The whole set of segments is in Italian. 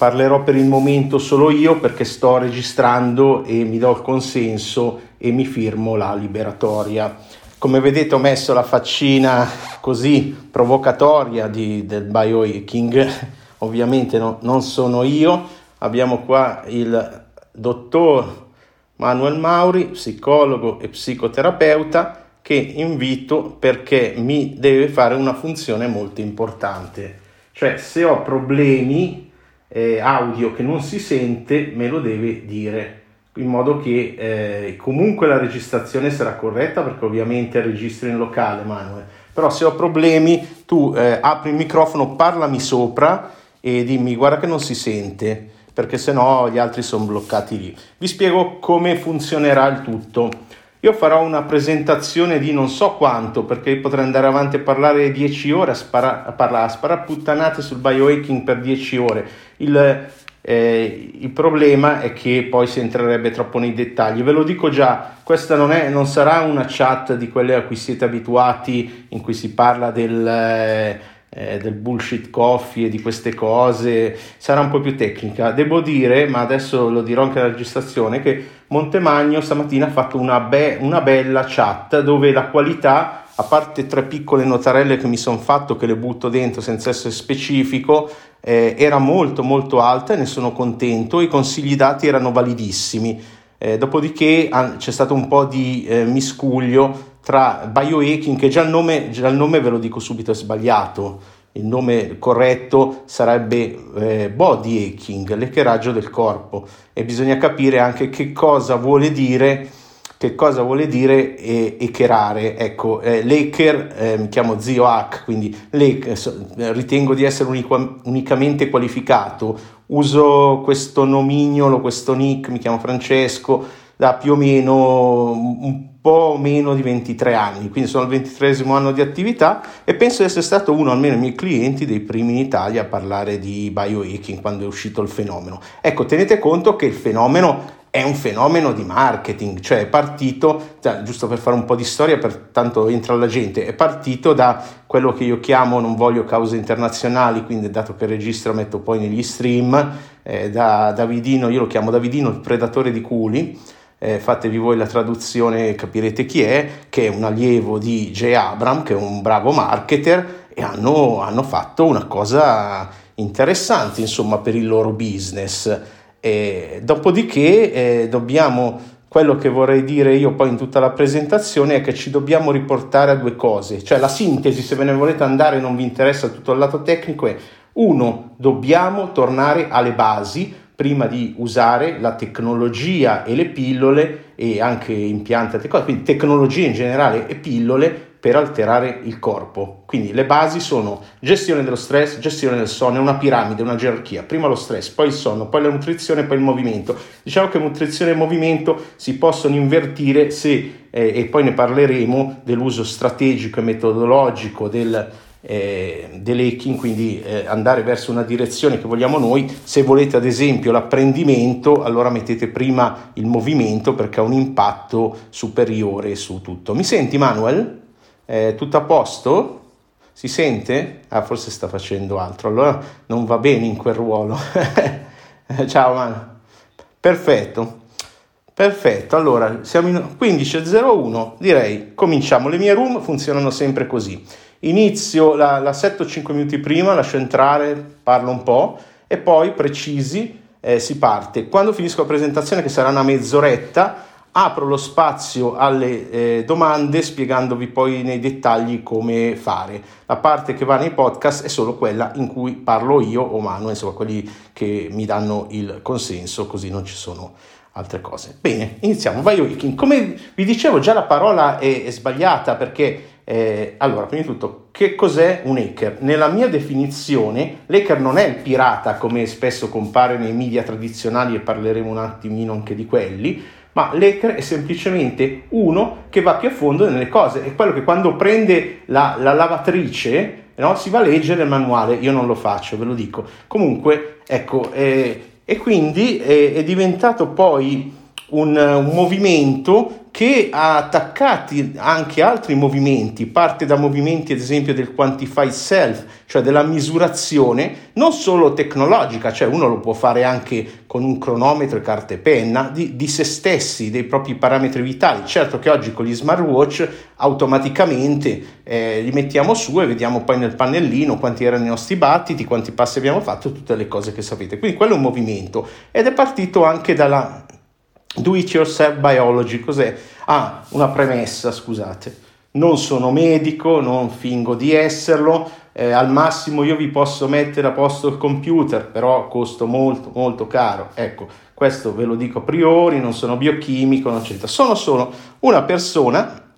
parlerò per il momento solo io perché sto registrando e mi do il consenso e mi firmo la liberatoria. Come vedete ho messo la faccina così provocatoria di, del biohacking, ovviamente no, non sono io, abbiamo qua il dottor Manuel Mauri, psicologo e psicoterapeuta, che invito perché mi deve fare una funzione molto importante. Cioè, se ho problemi eh, audio che non si sente, me lo deve dire in modo che eh, comunque la registrazione sarà corretta perché ovviamente registro in locale Manuel. Però se ho problemi tu eh, apri il microfono parlami sopra e dimmi guarda che non si sente perché sennò gli altri sono bloccati lì. Vi spiego come funzionerà il tutto io farò una presentazione di non so quanto, perché potrei andare avanti a parlare 10 ore, a, spara, a parlare, a sparaputtanate sul biohacking per 10 ore. Il, eh, il problema è che poi si entrerebbe troppo nei dettagli. Ve lo dico già, questa non, è, non sarà una chat di quelle a cui siete abituati, in cui si parla del... Eh, eh, del bullshit coffee e di queste cose, sarà un po' più tecnica. Devo dire, ma adesso lo dirò anche alla registrazione, che Montemagno stamattina ha fatto una, be- una bella chat dove la qualità, a parte tre piccole notarelle che mi sono fatto, che le butto dentro senza essere specifico, eh, era molto molto alta e ne sono contento, i consigli dati erano validissimi. Eh, dopodiché ah, c'è stato un po' di eh, miscuglio tra biohacking, che già il, nome, già il nome ve lo dico subito è sbagliato, il nome corretto sarebbe eh, body hacking, l'hackeraggio del corpo. E bisogna capire anche che cosa vuole dire che cosa vuole dire eh, hackerare. Ecco, eh, l'hacker, eh, mi chiamo Zio Hack, quindi ritengo di essere unico, unicamente qualificato, uso questo nomignolo, questo nick, mi chiamo Francesco, da più o meno un po' meno di 23 anni, quindi sono al 23 anno di attività e penso di essere stato uno, almeno dei miei clienti, dei primi in Italia a parlare di biohacking quando è uscito il fenomeno. Ecco, tenete conto che il fenomeno è un fenomeno di marketing, cioè è partito, giusto per fare un po' di storia, per tanto entra la gente, è partito da quello che io chiamo, non voglio cause internazionali, quindi dato che registro metto poi negli stream, eh, da Davidino, io lo chiamo Davidino il predatore di culi, eh, fatevi voi la traduzione capirete chi è, che è un allievo di J. Abram, che è un bravo marketer, e hanno, hanno fatto una cosa interessante, insomma, per il loro business. E dopodiché eh, dobbiamo, quello che vorrei dire io poi in tutta la presentazione è che ci dobbiamo riportare a due cose, cioè la sintesi, se ve ne volete andare e non vi interessa tutto il lato tecnico, è uno, dobbiamo tornare alle basi, prima di usare la tecnologia e le pillole e anche impiantate cose, quindi tecnologia in generale e pillole per alterare il corpo. Quindi le basi sono gestione dello stress, gestione del sonno, è una piramide, una gerarchia. Prima lo stress, poi il sonno, poi la nutrizione, poi il movimento. Diciamo che nutrizione e movimento si possono invertire se, eh, e poi ne parleremo, dell'uso strategico e metodologico del eh, dell'hacking, quindi eh, andare verso una direzione che vogliamo noi. Se volete ad esempio l'apprendimento, allora mettete prima il movimento perché ha un impatto superiore su tutto. Mi senti Manuel? Eh, tutto a posto? Si sente? Ah, forse sta facendo altro, allora non va bene in quel ruolo. Ciao Manuel. Perfetto. Perfetto, allora siamo in 15.01, direi cominciamo. Le mie room funzionano sempre così. Inizio la, setto 5 minuti prima, lascio entrare, parlo un po' e poi precisi eh, si parte. Quando finisco la presentazione, che sarà una mezz'oretta, apro lo spazio alle eh, domande spiegandovi poi nei dettagli come fare. La parte che va nei podcast è solo quella in cui parlo io o Manu, insomma quelli che mi danno il consenso, così non ci sono altre cose. Bene, iniziamo. Biohacking. Come vi dicevo, già la parola è, è sbagliata perché eh, allora, prima di tutto, che cos'è un hacker? Nella mia definizione, l'hacker non è il pirata come spesso compare nei media tradizionali e parleremo un attimino anche di quelli, ma l'hacker è semplicemente uno che va più a fondo nelle cose, è quello che quando prende la, la lavatrice no, si va a leggere il manuale, io non lo faccio, ve lo dico. Comunque, ecco, eh, e quindi è, è diventato poi un, un movimento che ha attaccati anche altri movimenti, parte da movimenti ad esempio del quantified self, cioè della misurazione non solo tecnologica, cioè uno lo può fare anche con un cronometro e carta e penna, di, di se stessi, dei propri parametri vitali. Certo che oggi con gli smartwatch automaticamente eh, li mettiamo su e vediamo poi nel pannellino quanti erano i nostri battiti, quanti passi abbiamo fatto, tutte le cose che sapete. Quindi quello è un movimento ed è partito anche dalla Do it yourself biology, cos'è? Ah, una premessa, scusate. Non sono medico, non fingo di esserlo, eh, al massimo io vi posso mettere a posto il computer, però costo molto, molto caro. Ecco, questo ve lo dico a priori, non sono biochimico, eccetera. Sono solo una persona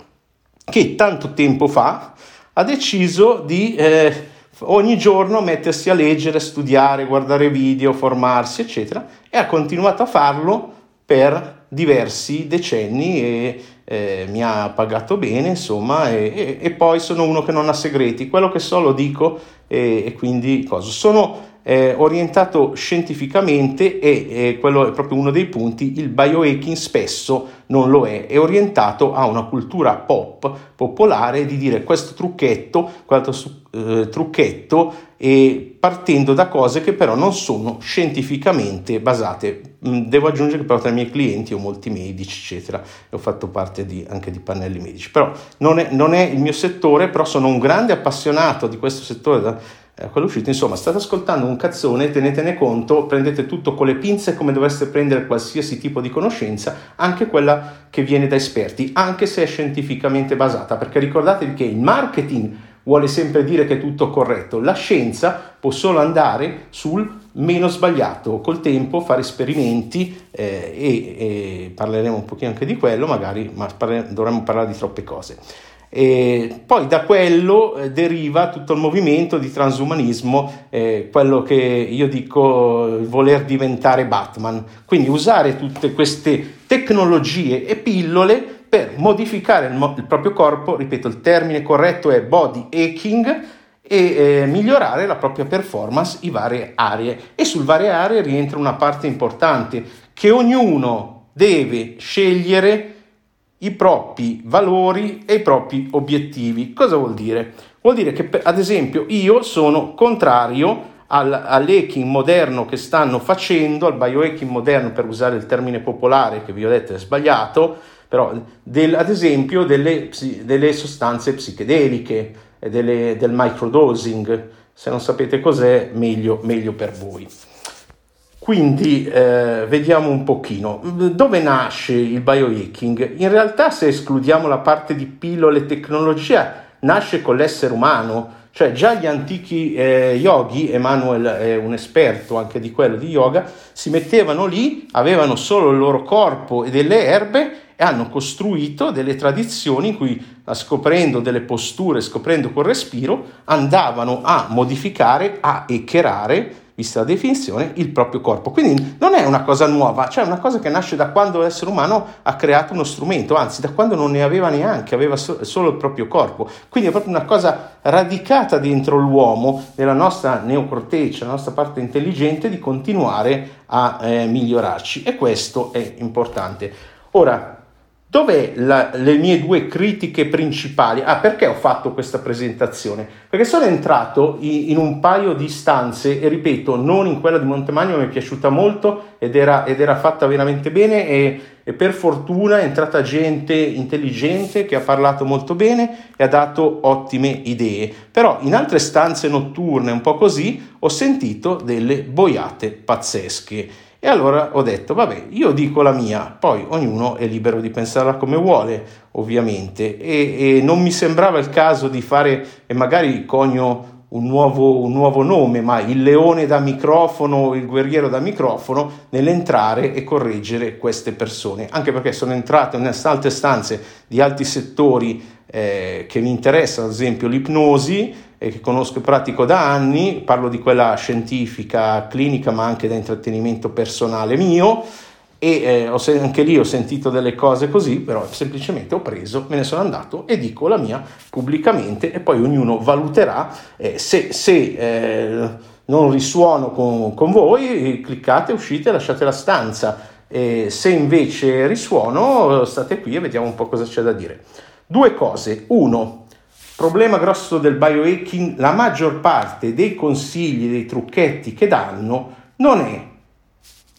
che tanto tempo fa ha deciso di eh, ogni giorno mettersi a leggere, studiare, guardare video, formarsi, eccetera, e ha continuato a farlo per diversi decenni e eh, mi ha pagato bene, insomma, e, e, e, poi sono uno che non ha segreti, quello che so lo dico e, e quindi cosa. Sono eh, orientato scientificamente e eh, quello è proprio uno dei punti, il biohacking spesso non lo è, è orientato a una cultura pop, popolare, di dire questo trucchetto, quell'altro eh, trucchetto, e partendo da cose che però non sono scientificamente basate. Mm, devo aggiungere che però tra i miei clienti ho molti medici, eccetera, e ho fatto parte di, anche di pannelli medici, però non è, non è il mio settore, però sono un grande appassionato di questo settore da, quello uscito. Insomma, state ascoltando un cazzone, tenetene conto, prendete tutto con le pinze come dovreste prendere qualsiasi tipo di conoscenza, anche quella che viene da esperti, anche se è scientificamente basata, perché ricordatevi che il marketing vuole sempre dire che è tutto corretto, la scienza può solo andare sul meno sbagliato, col tempo fare esperimenti eh, e, e, parleremo un pochino anche di quello, magari, ma parle, dovremmo parlare di troppe cose. E poi da quello eh, deriva tutto il movimento di transumanismo, eh, quello che io dico voler diventare Batman, quindi usare tutte queste tecnologie e pillole per modificare il, mo- il proprio corpo, ripeto il termine corretto è body hacking, e eh, migliorare la propria performance in varie aree. E sul varie aree rientra una parte importante che ognuno deve scegliere i propri valori e i propri obiettivi. Cosa vuol dire? Vuol dire che, ad esempio, io sono contrario al, all'hacking moderno che stanno facendo, al biohacking moderno, per usare il termine popolare che vi ho detto è sbagliato, però del, ad esempio delle, delle sostanze psichedeliche, delle, del microdosing. Se non sapete cos'è, meglio, meglio per voi. Quindi eh, vediamo un pochino dove nasce il biohacking. In realtà se escludiamo la parte di pillole e tecnologia, nasce con l'essere umano, cioè già gli antichi eh, yogi, Emanuel è un esperto anche di quello di yoga, si mettevano lì, avevano solo il loro corpo e delle erbe e hanno costruito delle tradizioni in cui scoprendo delle posture, scoprendo col respiro, andavano a modificare, a eccherare vista la definizione, il proprio corpo. Quindi non è una cosa nuova, cioè una cosa che nasce da quando l'essere umano ha creato uno strumento, anzi da quando non ne aveva neanche, aveva so- solo il proprio corpo. Quindi è proprio una cosa radicata dentro l'uomo, nella nostra neocorteccia, la nostra parte intelligente, di continuare a eh, migliorarci. E questo è importante. Ora, Dov'è la, le mie due critiche principali? Ah, perché ho fatto questa presentazione? Perché sono entrato in, in un paio di stanze e ripeto, non in quella di Montemagno, mi è piaciuta molto ed era, ed era fatta veramente bene e, e, per fortuna è entrata gente intelligente che ha parlato molto bene e ha dato ottime idee. Però in altre stanze notturne, un po' così, ho sentito delle boiate pazzesche. E allora ho detto, vabbè, io dico la mia, poi ognuno è libero di pensarla come vuole, ovviamente, e, e non mi sembrava il caso di fare, e magari conio un nuovo, un nuovo, nome, ma il leone da microfono, il guerriero da microfono, nell'entrare e correggere queste persone, anche perché sono entrato in altre stanze di altri settori eh, che mi interessano, ad esempio l'ipnosi, eh, che conosco e pratico da anni, parlo di quella scientifica, clinica, ma anche da intrattenimento personale mio e eh, ho, anche lì ho sentito delle cose così, però semplicemente ho preso, me ne sono andato e dico la mia pubblicamente e poi ognuno valuterà eh, se, se eh, non risuono con, con voi, cliccate, uscite, lasciate la stanza Eh, se invece risuono, state qui e vediamo un po' cosa c'è da dire. Due cose. Uno, problema grosso del biohacking, la maggior parte dei consigli, dei trucchetti che danno non è,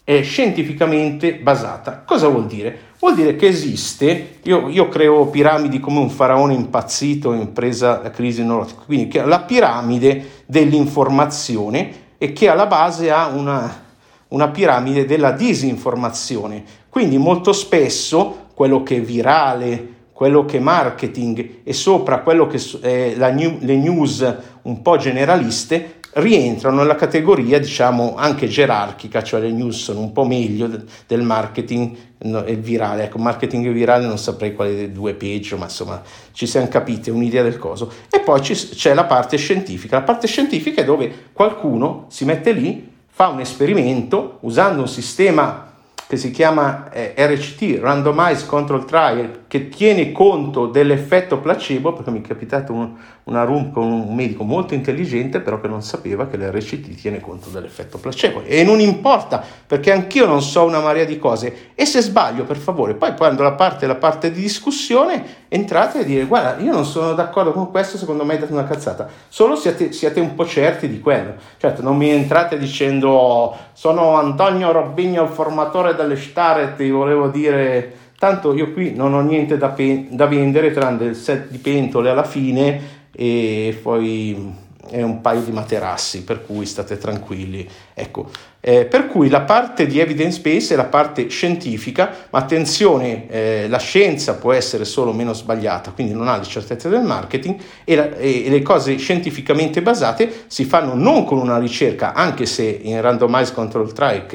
è scientificamente basata. Cosa vuol dire? Vuol dire che esiste, io, io creo piramidi come un faraone impazzito in presa la crisi neurotica, quindi la piramide dell'informazione e che alla base ha una, una piramide della disinformazione. Quindi molto spesso quello che è virale, quello che è marketing e sopra quello che è la new, le news un po' generaliste rientrano nella categoria diciamo anche gerarchica, cioè le news sono un po' meglio del marketing e virale. Ecco, marketing e virale non saprei quale dei due peggio, ma insomma ci siamo capiti, un'idea del coso. E poi c'è la parte scientifica. La parte scientifica è dove qualcuno si mette lì, fa un esperimento usando un sistema che si chiama eh, RCT, Randomized Control Trial, che tiene conto dell'effetto placebo, perché mi è capitato un, una room con un medico molto intelligente, però che non sapeva che l'RCT tiene conto dell'effetto placebo. E non importa, perché anch'io non so una marea di cose. E se sbaglio, per favore, poi quando la parte la parte di discussione, entrate e dire, guarda, io non sono d'accordo con questo, secondo me è una cazzata. Solo siate, siate un po' certi di quello. Certo, non mi entrate dicendo, sono Antonio Robigno, il formatore delle Staret, ti volevo dire tanto io qui non ho niente da, pe- da vendere tranne il set di pentole alla fine e poi è un paio di materassi, per cui state tranquilli. Ecco, eh, per cui la parte di evidence base è la parte scientifica, ma attenzione, eh, la scienza può essere solo meno sbagliata, quindi non ha le certezze del marketing e, la, e, le cose scientificamente basate si fanno non con una ricerca, anche se in randomized control trial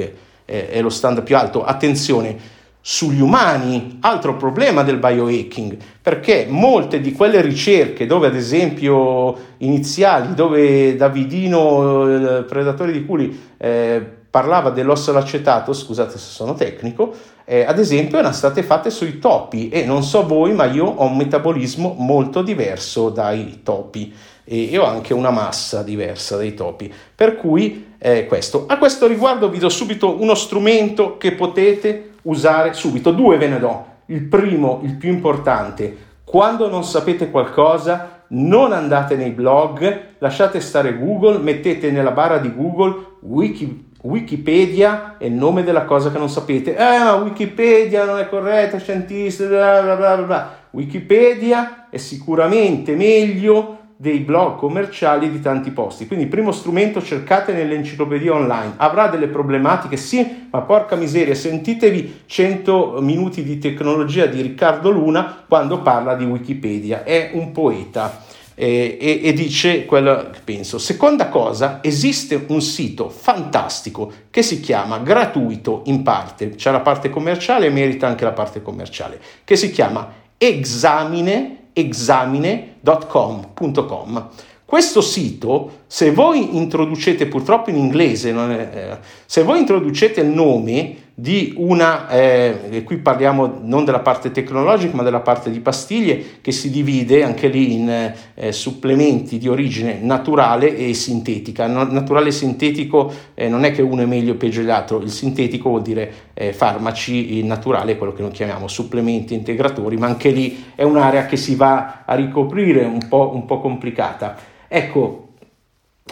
eh, è lo standard più alto, attenzione, sugli umani, altro problema del biohacking, perché molte di quelle ricerche dove ad esempio iniziali, dove Davidino, il predatore di culi, eh, parlava dell'osso acetato, scusate se sono tecnico, eh, ad esempio erano state fatte sui topi. E non so voi, ma io ho un metabolismo molto diverso dai topi. E ho anche una massa diversa dai topi, per cui eh, questo. A questo riguardo vi do subito uno strumento che potete usare subito. Due ve ne do. Il primo, il più importante, quando non sapete qualcosa, non andate nei blog, lasciate stare Google, mettete nella barra di Google Wiki, Wikipedia e il nome della cosa che non sapete. Eh, ma Wikipedia non è corretta, scientisti, bla bla bla bla. Wikipedia è sicuramente meglio dei blog commerciali di tanti posti. Quindi primo strumento cercate nell'enciclopedia online. Avrà delle problematiche, sì, ma porca miseria, sentitevi 100 minuti di tecnologia di Riccardo Luna quando parla di Wikipedia. È un poeta. Eh, e, e, dice quello che penso. Seconda cosa, esiste un sito fantastico che si chiama gratuito in parte, c'è la parte commerciale e merita anche la parte commerciale, che si chiama Examine examine.com.com. Questo sito, se voi introducete, purtroppo in inglese, è, eh, se voi introducete il nome di una, eh, qui parliamo non della parte tecnologica ma della parte di pastiglie che si divide anche lì in eh, supplementi di origine naturale e sintetica. No, naturale e sintetico eh, non è che uno è meglio o peggio dell'altro, il sintetico vuol dire eh, farmaci, il naturale è quello che noi chiamiamo supplementi integratori, ma anche lì è un'area che si va a ricoprire un po', un po complicata. Ecco,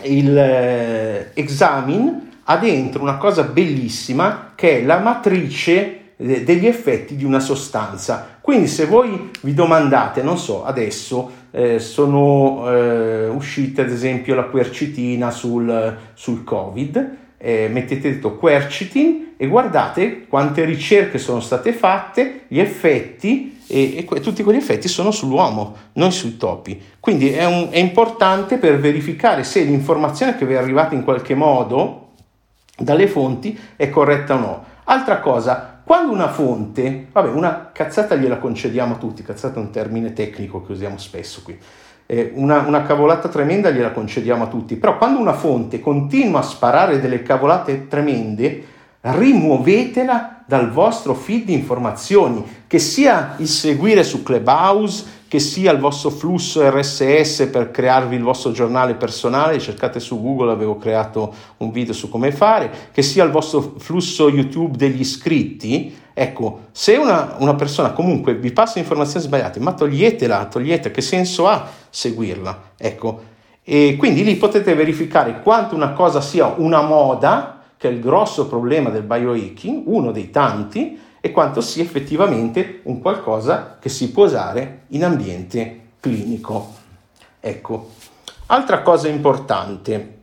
il eh, Examine ha dentro una cosa bellissima che è la matrice eh, degli effetti di una sostanza. Quindi se voi vi domandate, non so, adesso eh, sono eh, uscite ad esempio la quercitina sul, sul Covid, eh, mettete detto quercetin e guardate quante ricerche sono state fatte, gli effetti e, e tutti quegli effetti sono sull'uomo, non sui topi. Quindi è, un, è importante per verificare se l'informazione che vi è arrivata in qualche modo dalle fonti è corretta o no. Altra cosa, quando una fonte, vabbè, una cazzata gliela concediamo tutti, cazzata è un termine tecnico che usiamo spesso qui, eh, una, una, cavolata tremenda gliela concediamo a tutti, però quando una fonte continua a sparare delle cavolate tremende, rimuovetela dal vostro feed di informazioni, che sia il seguire su Clubhouse, che sia il vostro flusso RSS per crearvi il vostro giornale personale, cercate su Google, avevo creato un video su come fare, che sia il vostro flusso YouTube degli iscritti, ecco, se una, una persona comunque vi passa informazioni sbagliate, ma toglietela, togliete, che senso ha seguirla? Ecco, e quindi lì potete verificare quanto una cosa sia una moda, che è il grosso problema del biohacking, uno dei tanti, e quanto sia effettivamente un qualcosa che si può usare in ambiente clinico. Ecco, altra cosa importante,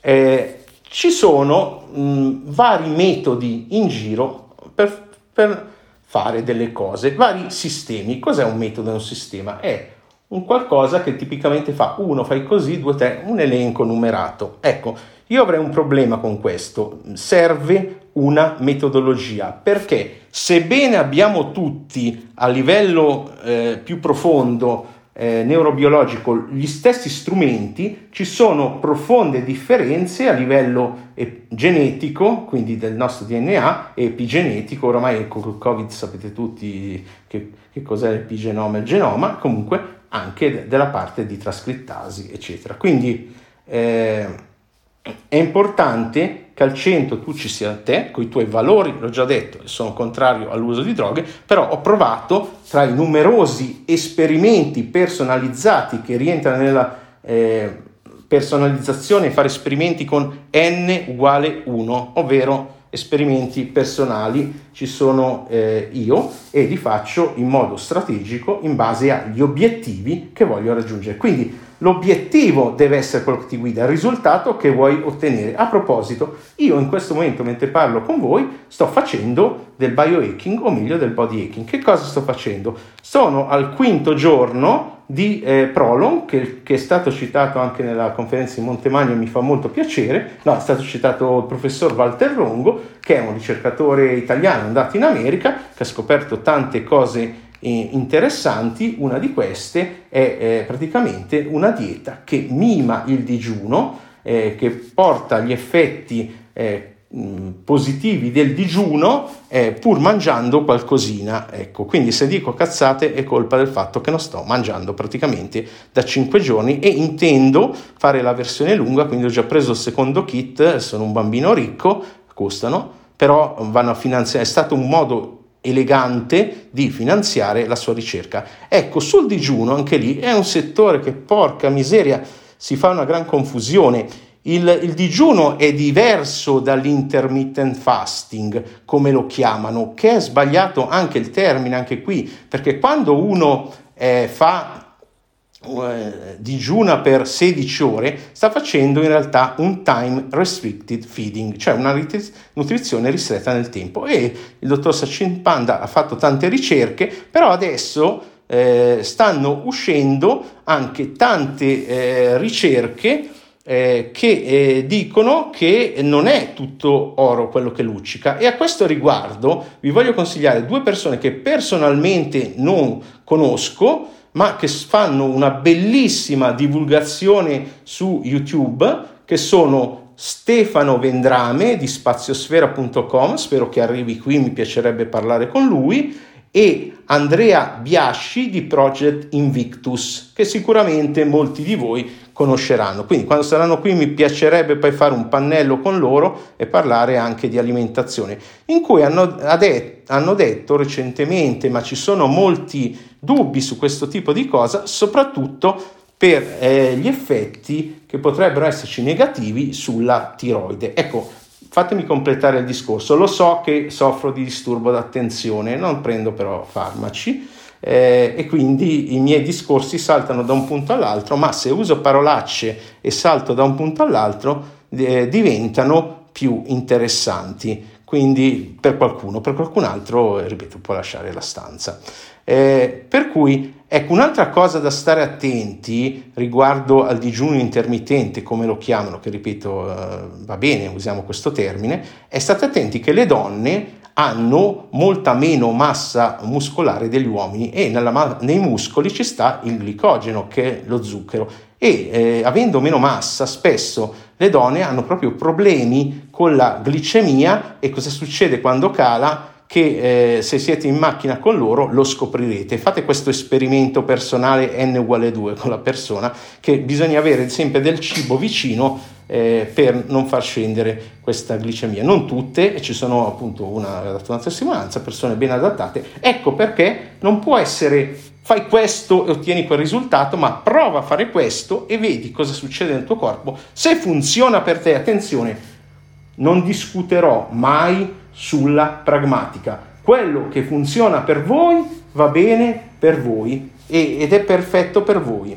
eh, ci sono mh, vari metodi in giro per, per, fare delle cose, vari sistemi. Cos'è un metodo e un sistema? È un qualcosa che tipicamente fa uno, fai così, due, tre, un elenco numerato. Ecco, io avrei un problema con questo, serve una metodologia, perché sebbene abbiamo tutti a livello eh, più profondo eh, neurobiologico gli stessi strumenti, ci sono profonde differenze a livello eh, genetico, quindi del nostro DNA, e epigenetico, oramai con il Covid sapete tutti che, che cos'è l'epigenoma e il genoma, comunque anche della parte di trascrittasi, eccetera. Quindi eh, è importante che al centro tu ci sia te, con i tuoi valori, l'ho già detto, sono contrario all'uso di droghe, però ho provato tra i numerosi esperimenti personalizzati che rientrano nella eh, personalizzazione, fare esperimenti con n uguale 1, ovvero esperimenti personali, ci sono eh, io e li faccio in modo strategico in base agli obiettivi che voglio raggiungere. Quindi L'obiettivo deve essere quello che ti guida, il risultato che vuoi ottenere. A proposito, io in questo momento, mentre parlo con voi, sto facendo del biohacking o meglio del body hacking. Che cosa sto facendo? Sono al quinto giorno di eh, Prolong, che, che, è stato citato anche nella conferenza di Montemagno e mi fa molto piacere. No, è stato citato il professor Walter Longo, che è un ricercatore italiano andato in America, che ha scoperto tante cose interessanti, una di queste è eh, praticamente una dieta che mima il digiuno, eh, che porta gli effetti eh, positivi del digiuno eh, pur mangiando qualcosina. Ecco, quindi se dico cazzate è colpa del fatto che non sto mangiando praticamente da 5 giorni e intendo fare la versione lunga, quindi ho già preso il secondo kit, sono un bambino ricco, costano, però finanziare, è stato un modo elegante di finanziare la sua ricerca. Ecco, sul digiuno anche lì è un settore che porca miseria si fa una gran confusione. Il, il, digiuno è diverso dall'intermittent fasting, come lo chiamano, che è sbagliato anche il termine, anche qui, perché quando uno eh, fa digiuna per 16 ore, sta facendo in realtà un time restricted feeding, cioè una nutrizione ristretta nel tempo. E il dottor Sachin Panda ha fatto tante ricerche, però adesso eh, stanno uscendo anche tante eh, ricerche eh, che eh, dicono che non è tutto oro quello che luccica e a questo riguardo vi voglio consigliare due persone che personalmente non conosco ma che fanno una bellissima divulgazione su YouTube, che sono Stefano Vendrame di spaziosfera.com, spero che arrivi qui, mi piacerebbe parlare con lui, e Andrea Biasci di Project Invictus, che sicuramente molti di voi conosceranno. Quindi quando saranno qui mi piacerebbe poi fare un pannello con loro e parlare anche di alimentazione, in cui hanno, hanno detto recentemente, ma ci sono molti dubbi su questo tipo di cosa, soprattutto per eh, gli effetti che potrebbero esserci negativi sulla tiroide. Ecco, fatemi completare il discorso. Lo so che soffro di disturbo d'attenzione, non prendo però farmaci eh, e quindi i miei discorsi saltano da un punto all'altro, ma se uso parolacce e salto da un punto all'altro eh, diventano più interessanti. Quindi per qualcuno, per qualcun altro, ripeto, può lasciare la stanza. Eh, per cui, ecco, un'altra cosa da stare attenti riguardo al digiuno intermittente, come lo chiamano, che ripeto, eh, va bene, usiamo questo termine, è state attenti che le donne hanno molta meno massa muscolare degli uomini e nella, nei muscoli ci sta il glicogeno che è lo zucchero e eh, avendo meno massa spesso le donne hanno proprio problemi con la glicemia e cosa succede quando cala? che eh, se siete in macchina con loro lo scoprirete. Fate questo esperimento personale n uguale 2 con la persona, che bisogna avere sempre del cibo vicino eh, per non far scendere questa glicemia. Non tutte, e ci sono appunto una, una testimonianza, persone ben adattate. Ecco perché non può essere fai questo e ottieni quel risultato, ma prova a fare questo e vedi cosa succede nel tuo corpo. Se funziona per te, attenzione, non discuterò mai sulla pragmatica. Quello che funziona per voi va bene per voi ed è perfetto per voi.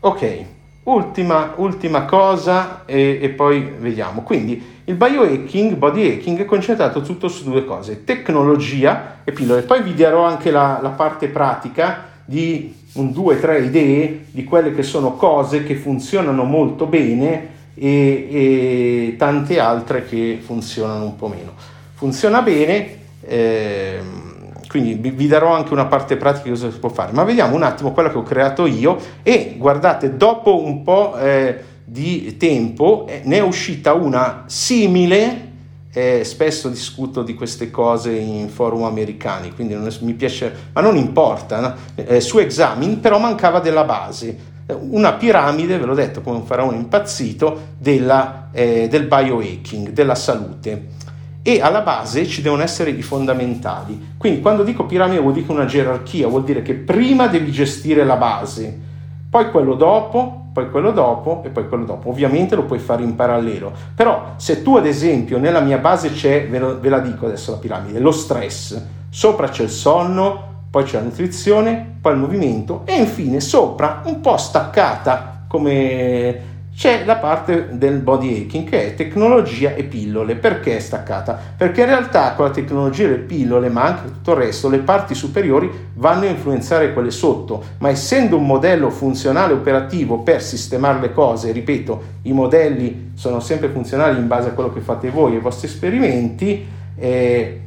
Ok, ultima, ultima cosa e, e poi vediamo. Quindi il biohacking, body hacking è concentrato tutto su due cose, tecnologia e pillole. Poi vi darò anche la, la parte pratica di un, due, tre idee di quelle che sono cose che funzionano molto bene e, e tante altre che funzionano un po' meno. Funziona bene, eh, quindi vi darò anche una parte pratica di cosa si può fare, ma vediamo un attimo quella che ho creato io e guardate, dopo un po' eh, di tempo eh, ne è uscita una simile. Eh, spesso discuto di queste cose in forum americani, quindi non mi piace, ma non importa. No? Eh, su Examine però mancava della base, una piramide, ve l'ho detto, come un faraone impazzito, della, eh, del biohacking, della salute. E alla base ci devono essere i fondamentali. Quindi quando dico piramide vuol dire una gerarchia, vuol dire che prima devi gestire la base, poi quello dopo, poi quello dopo e poi quello dopo. Ovviamente lo puoi fare in parallelo. Però se tu ad esempio nella mia base c'è, ve, lo, ve la dico adesso la piramide, lo stress, sopra c'è il sonno, poi c'è la nutrizione, poi il movimento e infine sopra, un po' staccata come c'è la parte del body hacking che è tecnologia e pillole. Perché è staccata? Perché in realtà con la tecnologia e le pillole, ma anche tutto il resto, le parti superiori vanno a influenzare quelle sotto, ma essendo un modello funzionale operativo per sistemare le cose, ripeto, i modelli sono sempre funzionali in base a quello che fate voi e i vostri esperimenti, eh,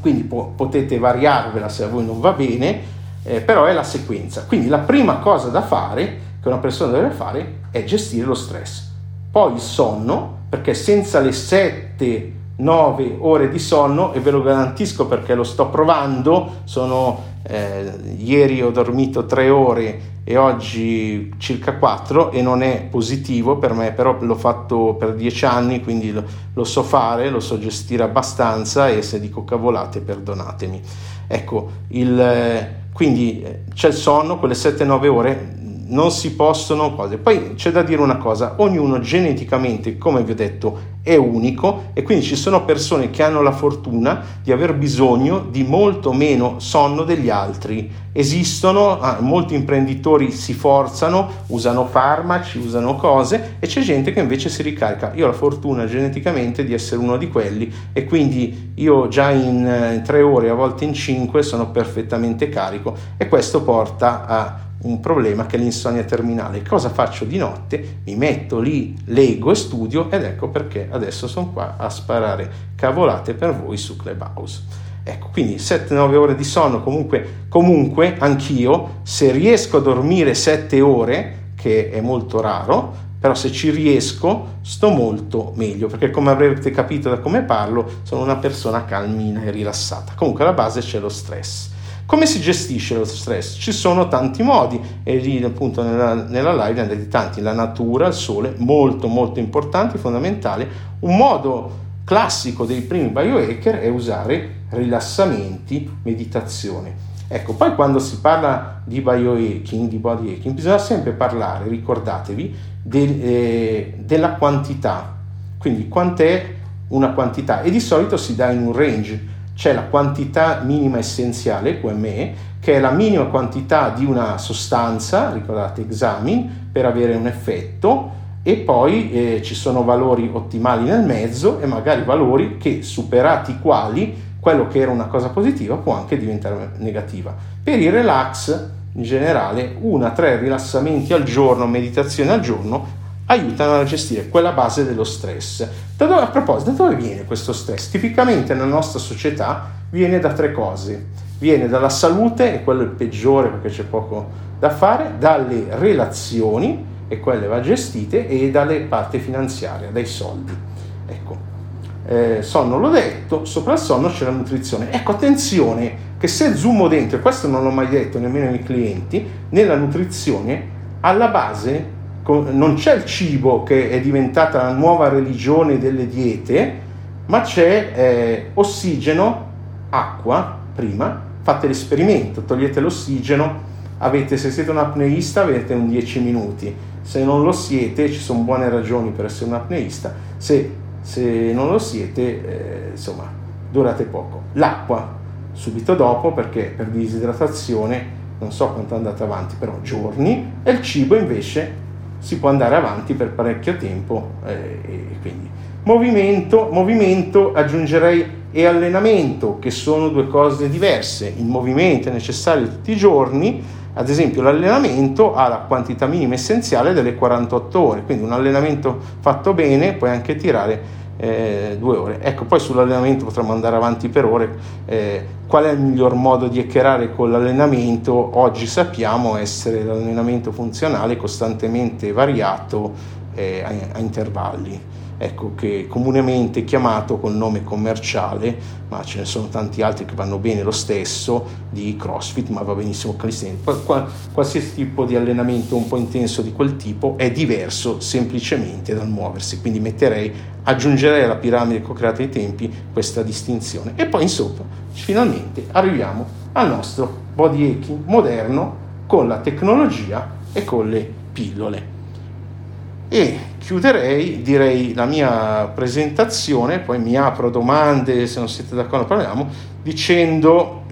quindi po- potete variarvela se a voi non va bene, eh, però è la sequenza. Quindi la prima cosa da fare, che una persona deve fare, è gestire lo stress. Poi il sonno, perché senza le 7 9 ore di sonno e ve lo garantisco perché lo sto provando, sono, eh, ieri ho dormito 3 ore e oggi circa 4 e non è positivo per me, però l'ho fatto per 10 anni, quindi lo, lo so fare, lo so gestire abbastanza e se dico cavolate perdonatemi. Ecco, il, quindi eh, c'è il sonno, quelle 7-9 ore non si possono cose. Poi c'è da dire una cosa, ognuno geneticamente, come vi ho detto, è unico e quindi ci sono persone che hanno la fortuna di aver bisogno di molto meno sonno degli altri. Esistono, ah, molti imprenditori si forzano, usano farmaci, usano cose e c'è gente che invece si ricarica. Io ho la fortuna geneticamente di essere uno di quelli e quindi io già in eh, tre ore, a volte in cinque, sono perfettamente carico e questo porta a un problema che è l'insonnia terminale. Cosa faccio di notte? Mi metto lì, leggo e studio ed ecco perché adesso sono qua a sparare cavolate per voi su Clubhouse. Ecco, quindi 7-9 ore di sonno, comunque, comunque anch'io, se riesco a dormire 7 ore, che è molto raro, però se ci riesco sto molto meglio, perché come avrete capito da come parlo, sono una persona calmina e rilassata. Comunque alla base c'è lo stress. Come si gestisce lo stress? Ci sono tanti modi e lì appunto nella, nella live ne avete tanti, la natura, il sole, molto molto importante, fondamentale. Un modo classico dei primi biohacker è usare rilassamenti, meditazione. Ecco, poi quando si parla di biohacking, di body hacking, bisogna sempre parlare, ricordatevi, de, eh, della quantità. Quindi quant'è una quantità e di solito si dà in un range c'è la quantità minima essenziale, QME, che è la minima quantità di una sostanza, ricordate examin, per avere un effetto, e poi eh, ci sono valori ottimali nel mezzo e magari valori che superati i quali quello che era una cosa positiva può anche diventare negativa. Per il relax in generale, una a tre rilassamenti al giorno, meditazione al giorno aiutano a gestire quella base dello stress. Da dove, a proposito, da dove viene questo stress? Tipicamente nella nostra società viene da tre cose. Viene dalla salute, e quello è il peggiore perché c'è poco da fare, dalle relazioni e quelle va gestite e dalle parte finanziaria, dai soldi. Ecco, eh, sonno l'ho detto, sopra il sonno c'è la nutrizione. Ecco, attenzione che se zoomo dentro, e questo non l'ho mai detto nemmeno ai miei clienti, nella nutrizione alla base non c'è il cibo che è diventata la nuova religione delle diete, ma c'è eh, ossigeno, acqua, prima, fate l'esperimento, togliete l'ossigeno, avete, se siete un apneista avete un 10 minuti, se non lo siete ci sono buone ragioni per essere un apneista, se, se non lo siete eh, insomma durate poco. L'acqua subito dopo perché per disidratazione non so quanto andate avanti, però giorni, e il cibo invece si può andare avanti per parecchio tempo. Eh, quindi movimento, movimento aggiungerei e allenamento, che sono due cose diverse. Il movimento è necessario tutti i giorni, ad esempio l'allenamento ha la quantità minima essenziale delle 48 ore, quindi un allenamento fatto bene puoi anche tirare eh, due ore. Ecco, poi sull'allenamento potremmo andare avanti per ore. Eh, qual è il miglior modo di hackerare con l'allenamento? Oggi sappiamo essere l'allenamento funzionale costantemente variato eh, a, a intervalli ecco, che comunemente chiamato col nome commerciale, ma ce ne sono tanti altri che vanno bene lo stesso, di CrossFit, ma va benissimo calisthenics. Qualsiasi tipo di allenamento un po' intenso di quel tipo è diverso semplicemente dal muoversi, quindi metterei, aggiungerei alla piramide che ho creato ai tempi questa distinzione. E poi insomma, finalmente arriviamo al nostro body hacking moderno con la tecnologia e con le pillole. E chiuderei, direi, la mia presentazione, poi mi apro domande, se non siete d'accordo parliamo, dicendo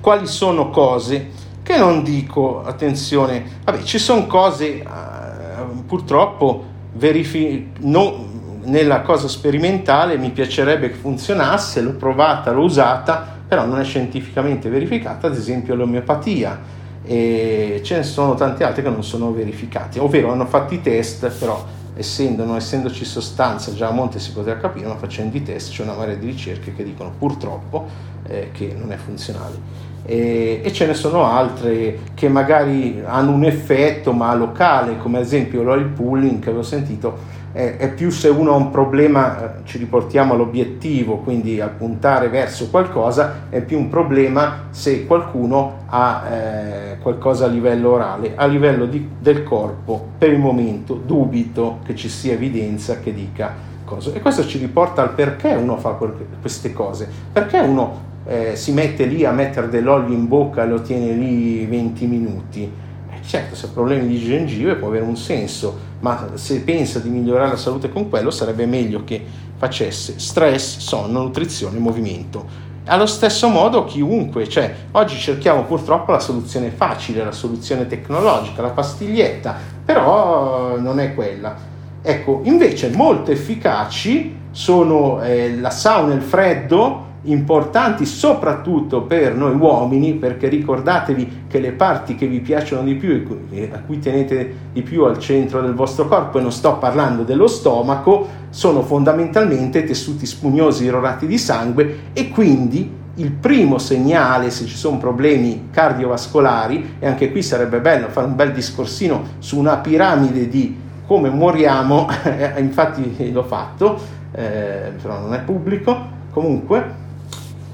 quali sono cose che non dico, attenzione, vabbè, ci sono cose uh, purtroppo verifi- no, nella cosa sperimentale mi piacerebbe che funzionasse, l'ho provata, l'ho usata, però non è scientificamente verificata, ad esempio l'omeopatia e ce ne sono tante altre che non sono verificate, ovvero hanno fatto i test, però essendo, non essendoci sostanza, già a monte si poteva capire, ma facendo i test c'è una marea di ricerche che dicono purtroppo eh, che non è funzionale. E, e, ce ne sono altre che magari hanno un effetto ma locale, come ad esempio l'oil pulling che avevo sentito, è, è più se uno ha un problema, eh, ci riportiamo all'obiettivo, quindi a puntare verso qualcosa, è più un problema se qualcuno ha eh, qualcosa a livello orale, a livello di, del corpo, per il momento dubito che ci sia evidenza che dica cosa. E questo ci riporta al perché uno fa queste cose, perché uno eh, si mette lì a mettere dell'olio in bocca e lo tiene lì 20 minuti. Eh, certo, se ha problemi di gengive può avere un senso, ma se pensa di migliorare la salute con quello sarebbe meglio che facesse stress, sonno, nutrizione, movimento. Allo stesso modo chiunque, cioè oggi cerchiamo purtroppo la soluzione facile, la soluzione tecnologica, la pastiglietta, però non è quella. Ecco, invece molto efficaci sono eh, la sauna e il freddo, importanti soprattutto per noi uomini, perché ricordatevi che le parti che vi piacciono di più e a cui tenete di più al centro del vostro corpo, e non sto parlando dello stomaco, sono fondamentalmente tessuti spugnosi irrorati di sangue e quindi il primo segnale se ci sono problemi cardiovascolari, e anche qui sarebbe bello fare un bel discorsino su una piramide di come muoriamo, infatti l'ho fatto, eh, però non è pubblico, comunque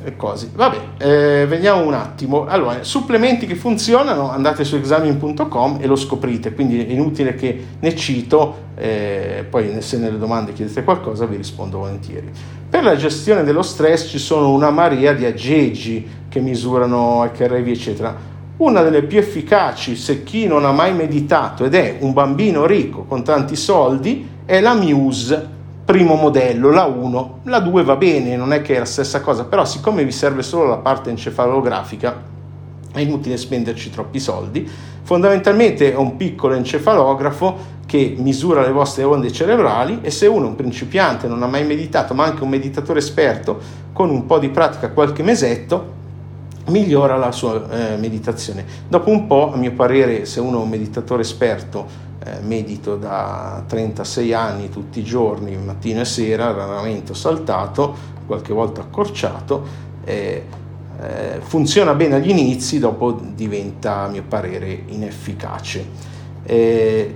e cose. Vabbè, eh, vediamo un attimo. Allora, supplementi che funzionano, andate su examin.com e lo scoprite, quindi è inutile che ne cito, eh, poi se nelle domande chiedete qualcosa vi rispondo volentieri. Per la gestione dello stress ci sono una marea di aggeggi che misurano HRV, eccetera. Una delle più efficaci, se chi non ha mai meditato ed è un bambino ricco con tanti soldi, è la Muse primo modello, la 1, la 2 va bene, non è che è la stessa cosa, però siccome vi serve solo la parte encefalografica, è inutile spenderci troppi soldi. Fondamentalmente è un piccolo encefalografo che misura le vostre onde cerebrali e se uno un principiante, non ha mai meditato, ma anche un meditatore esperto, con un po' di pratica, qualche mesetto, migliora la sua eh, meditazione. Dopo un po', a mio parere, se uno è un meditatore esperto, eh, medito da 36 anni tutti i giorni, mattino e sera, raramente saltato, qualche volta accorciato, eh, funziona bene agli inizi, dopo diventa a mio parere inefficace. Eh,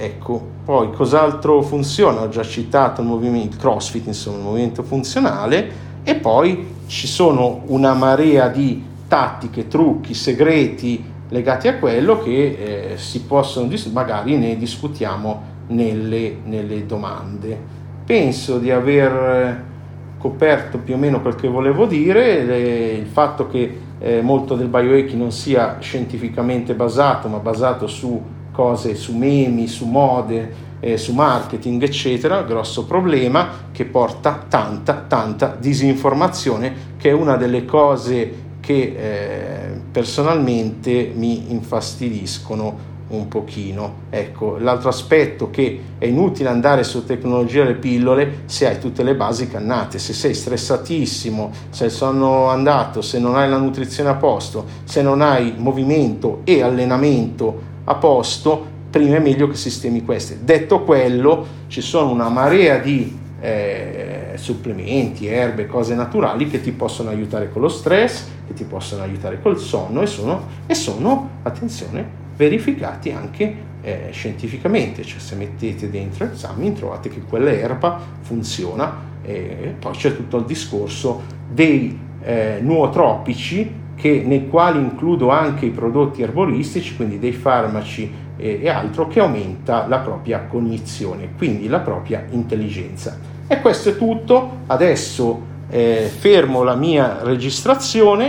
Ecco, poi cos'altro funziona? Ho già citato il movimento CrossFit, insomma, il movimento funzionale e poi ci sono una marea di tattiche, trucchi, segreti legati a quello che eh, si possono, magari ne discutiamo nelle, nelle domande. Penso di aver coperto più o meno quel che volevo dire, le, il fatto che eh, molto del biohacking non sia scientificamente basato, ma basato su cose, su memi, su mode, eh, su marketing, eccetera, grosso problema che porta tanta, tanta disinformazione, che è una delle cose che eh, personalmente mi infastidiscono un pochino. Ecco, l'altro aspetto che è inutile andare su tecnologia alle pillole se hai tutte le basi cannate, se sei stressatissimo, se il sonno andato, se non hai la nutrizione a posto, se non hai movimento e allenamento a posto, prima è meglio che sistemi queste. Detto quello, ci sono una marea di eh, supplementi, erbe, cose naturali che ti possono aiutare con lo stress, che ti possono aiutare col sonno e sono, e sono attenzione, verificati anche eh, scientificamente, cioè se mettete dentro esami trovate che quella erba funziona e poi c'è tutto il discorso dei eh, nuotropici che, nei quali includo anche i prodotti erboristici, quindi dei farmaci e, e altro, che aumenta la propria cognizione, quindi la propria intelligenza. E questo è tutto, adesso eh, fermo la mia registrazione